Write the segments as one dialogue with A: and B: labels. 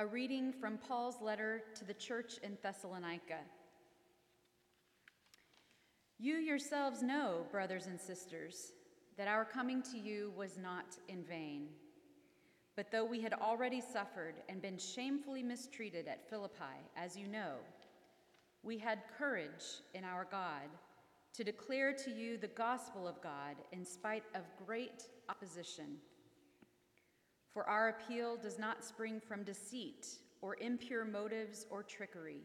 A: A reading from Paul's letter to the church in Thessalonica. You yourselves know, brothers and sisters, that our coming to you was not in vain. But though we had already suffered and been shamefully mistreated at Philippi, as you know, we had courage in our God to declare to you the gospel of God in spite of great opposition. For our appeal does not spring from deceit or impure motives or trickery.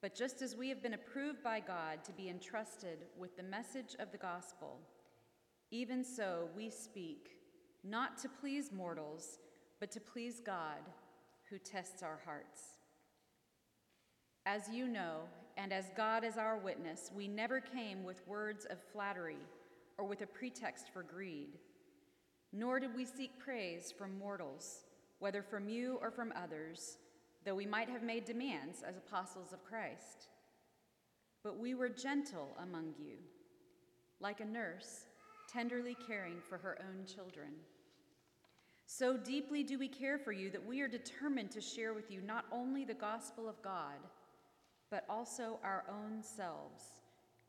A: But just as we have been approved by God to be entrusted with the message of the gospel, even so we speak, not to please mortals, but to please God, who tests our hearts. As you know, and as God is our witness, we never came with words of flattery or with a pretext for greed, nor did we seek praise from mortals, whether from you or from others, though we might have made demands as apostles of Christ. But we were gentle among you, like a nurse tenderly caring for her own children. So deeply do we care for you that we are determined to share with you not only the gospel of God, but also our own selves,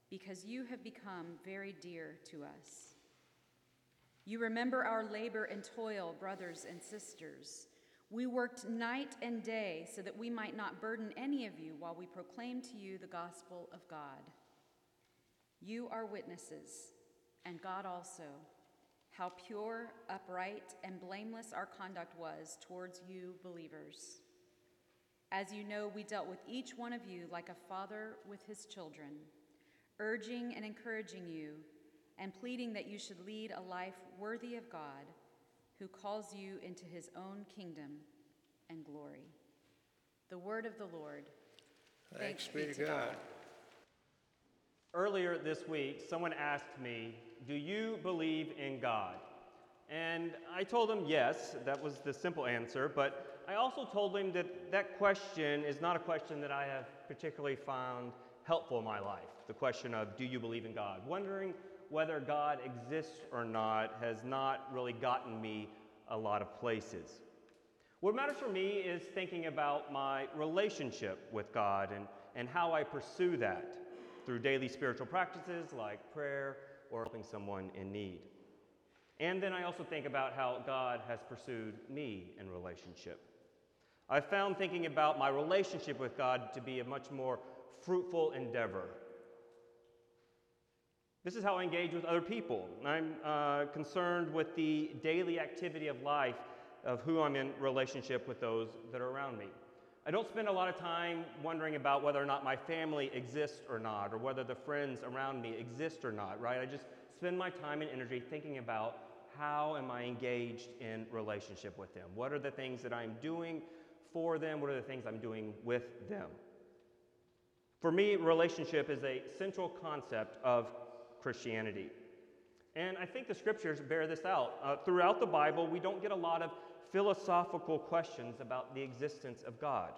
A: because you have become very dear to us. You remember our labor and toil, brothers and sisters. We worked night and day so that we might not burden any of you while we proclaim to you the gospel of God. You are witnesses, and God also, how pure, upright, and blameless our conduct was towards you, believers. As you know, we dealt with each one of you like a father with his children, urging and encouraging you, and pleading that you should lead a life worthy of God, who calls you into his own kingdom and glory. The word of the Lord.
B: Thanks, be to God.
C: Earlier this week, someone asked me, Do you believe in God? And I told him yes, that was the simple answer, but I also told him that that question is not a question that I have particularly found helpful in my life. The question of, Do you believe in God? Wondering whether God exists or not has not really gotten me a lot of places. What matters for me is thinking about my relationship with God and, and how I pursue that through daily spiritual practices like prayer or helping someone in need. And then I also think about how God has pursued me in relationship. I found thinking about my relationship with God to be a much more fruitful endeavor. This is how I engage with other people. I'm uh, concerned with the daily activity of life of who I'm in relationship with those that are around me. I don't spend a lot of time wondering about whether or not my family exists or not, or whether the friends around me exist or not, right? I just spend my time and energy thinking about how am I engaged in relationship with them? What are the things that I'm doing for them? What are the things I'm doing with them? For me, relationship is a central concept of Christianity. And I think the scriptures bear this out. Uh, throughout the Bible, we don't get a lot of philosophical questions about the existence of God.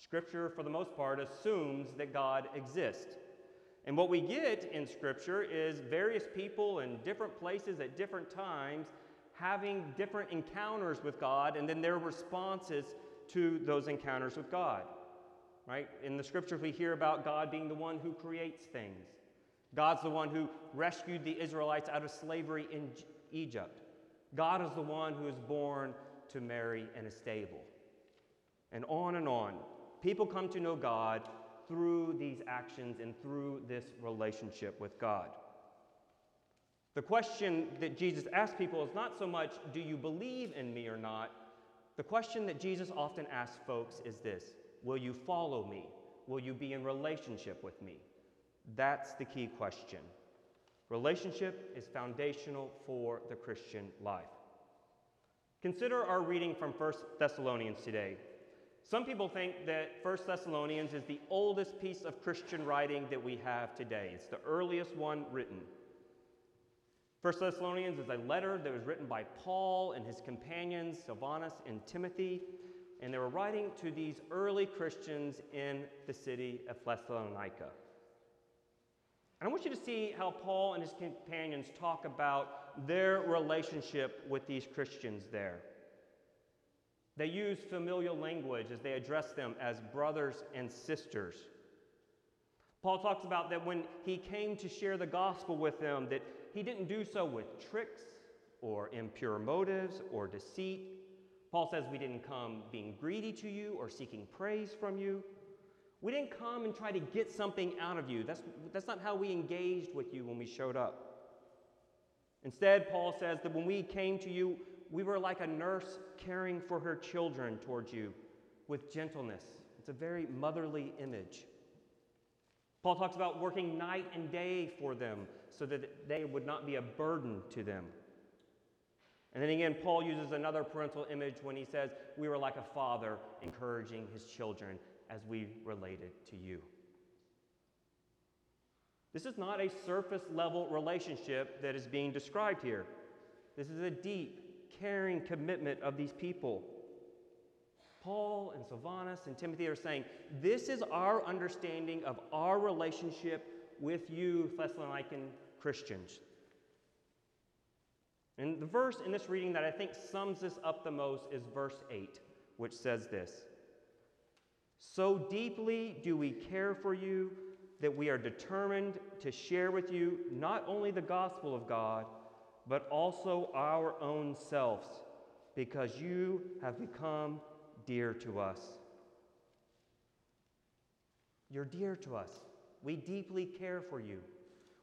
C: Scripture, for the most part, assumes that God exists. And what we get in Scripture is various people in different places at different times having different encounters with God and then their responses to those encounters with God. Right? In the Scriptures, we hear about God being the one who creates things. God's the one who rescued the Israelites out of slavery in Egypt. God is the one who is born to Mary in a stable. And on and on. People come to know God through these actions and through this relationship with God. The question that Jesus asks people is not so much, do you believe in me or not? The question that Jesus often asks folks is this Will you follow me? Will you be in relationship with me? That's the key question. Relationship is foundational for the Christian life. Consider our reading from 1 Thessalonians today. Some people think that 1 Thessalonians is the oldest piece of Christian writing that we have today. It's the earliest one written. 1 Thessalonians is a letter that was written by Paul and his companions, Silvanus and Timothy, and they were writing to these early Christians in the city of Thessalonica. And I want you to see how Paul and his companions talk about their relationship with these Christians there. They use familial language as they address them as brothers and sisters. Paul talks about that when he came to share the gospel with them that he didn't do so with tricks or impure motives or deceit. Paul says we didn't come being greedy to you or seeking praise from you. We didn't come and try to get something out of you. That's, that's not how we engaged with you when we showed up. Instead, Paul says that when we came to you, we were like a nurse caring for her children towards you with gentleness. It's a very motherly image. Paul talks about working night and day for them so that they would not be a burden to them. And then again, Paul uses another parental image when he says, We were like a father encouraging his children as we related to you. This is not a surface level relationship that is being described here. This is a deep, caring commitment of these people. Paul and Silvanus and Timothy are saying, This is our understanding of our relationship with you, Thessalonican Christians. And the verse in this reading that I think sums this up the most is verse 8, which says this So deeply do we care for you that we are determined to share with you not only the gospel of God, but also our own selves, because you have become dear to us. You're dear to us. We deeply care for you.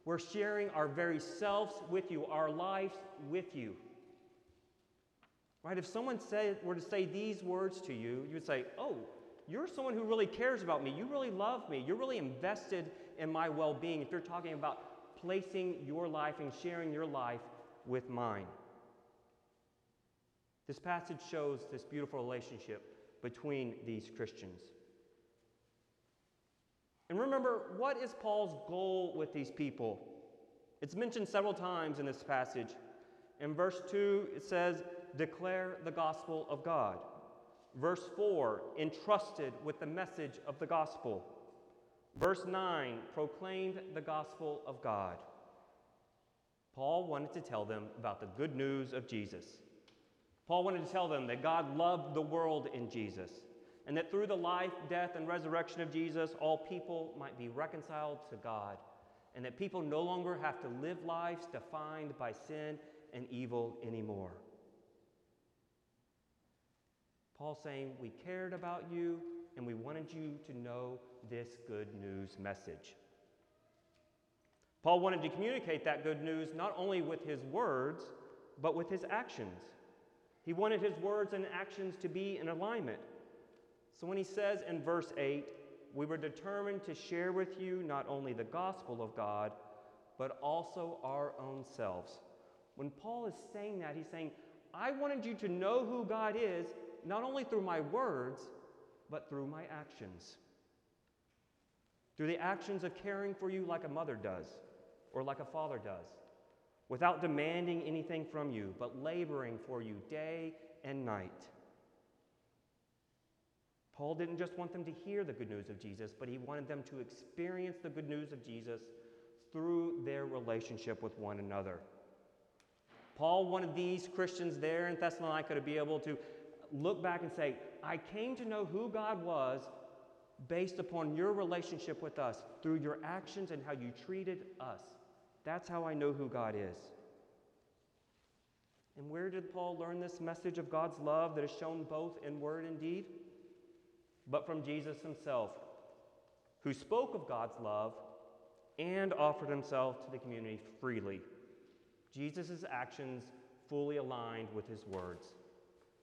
C: We're sharing our very selves with you, our lives with you. Right? If someone said, were to say these words to you, you would say, Oh, you're someone who really cares about me. You really love me. You're really invested in my well being. If you're talking about placing your life and sharing your life with mine. This passage shows this beautiful relationship between these Christians. And remember, what is Paul's goal with these people? It's mentioned several times in this passage. In verse 2, it says, Declare the gospel of God. Verse 4, entrusted with the message of the gospel. Verse 9, proclaimed the gospel of God. Paul wanted to tell them about the good news of Jesus. Paul wanted to tell them that God loved the world in Jesus and that through the life, death, and resurrection of Jesus, all people might be reconciled to God, and that people no longer have to live lives defined by sin and evil anymore. Paul saying, We cared about you and we wanted you to know this good news message. Paul wanted to communicate that good news not only with his words, but with his actions. He wanted his words and actions to be in alignment. So when he says in verse 8, we were determined to share with you not only the gospel of God, but also our own selves. When Paul is saying that, he's saying, I wanted you to know who God is, not only through my words, but through my actions. Through the actions of caring for you like a mother does, or like a father does, without demanding anything from you, but laboring for you day and night. Paul didn't just want them to hear the good news of Jesus, but he wanted them to experience the good news of Jesus through their relationship with one another. Paul wanted these Christians there in Thessalonica to be able to look back and say, I came to know who God was based upon your relationship with us, through your actions and how you treated us. That's how I know who God is. And where did Paul learn this message of God's love that is shown both in word and deed? but from Jesus himself, who spoke of God's love and offered himself to the community freely. Jesus' actions fully aligned with his words.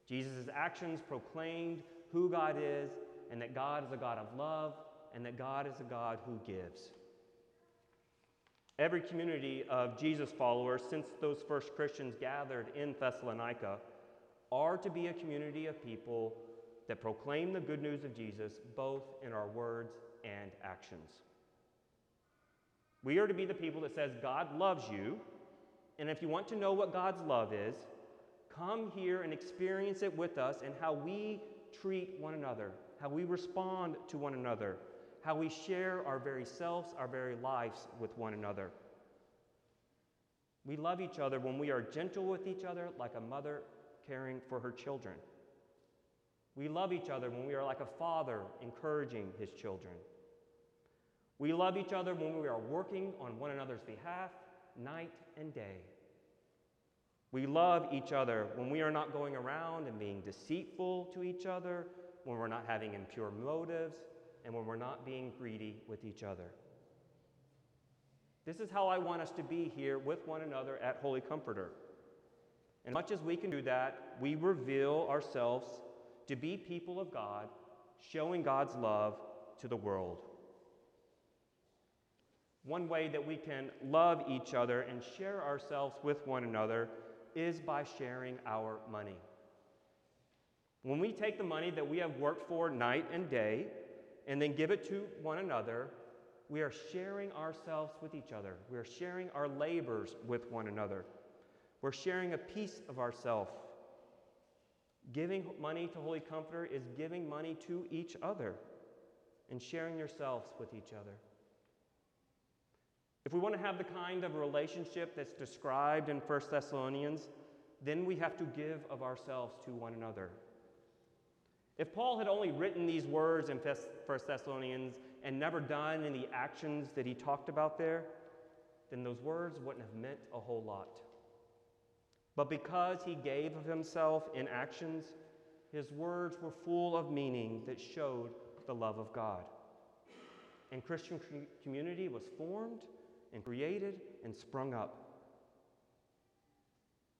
C: Jesus' actions proclaimed who God is and that God is a God of love and that God is a God who gives. Every community of Jesus followers since those first Christians gathered in Thessalonica are to be a community of people that proclaim the good news of Jesus both in our words and actions. We are to be the people that says God loves you, and if you want to know what God's love is, come here and experience it with us and how we treat one another, how we respond to one another, how we share our very selves, our very lives with one another. We love each other when we are gentle with each other like a mother caring for her children. We love each other when we are like a father encouraging his children. We love each other when we are working on one another's behalf night and day. We love each other when we are not going around and being deceitful to each other, when we're not having impure motives, and when we're not being greedy with each other. This is how I want us to be here with one another at Holy Comforter. And as much as we can do that, we reveal ourselves to be people of God, showing God's love to the world. One way that we can love each other and share ourselves with one another is by sharing our money. When we take the money that we have worked for night and day and then give it to one another, we are sharing ourselves with each other. We are sharing our labors with one another. We're sharing a piece of ourselves. Giving money to Holy Comforter is giving money to each other and sharing yourselves with each other. If we want to have the kind of relationship that's described in 1 Thessalonians, then we have to give of ourselves to one another. If Paul had only written these words in 1 Thessalonians and never done any actions that he talked about there, then those words wouldn't have meant a whole lot. But because he gave of himself in actions, his words were full of meaning that showed the love of God. And Christian community was formed and created and sprung up.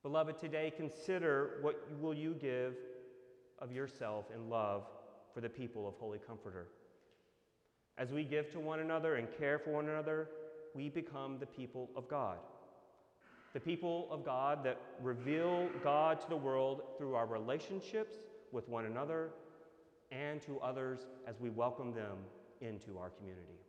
C: Beloved, today consider what will you give of yourself in love for the people of Holy Comforter. As we give to one another and care for one another, we become the people of God. The people of God that reveal God to the world through our relationships with one another and to others as we welcome them into our community.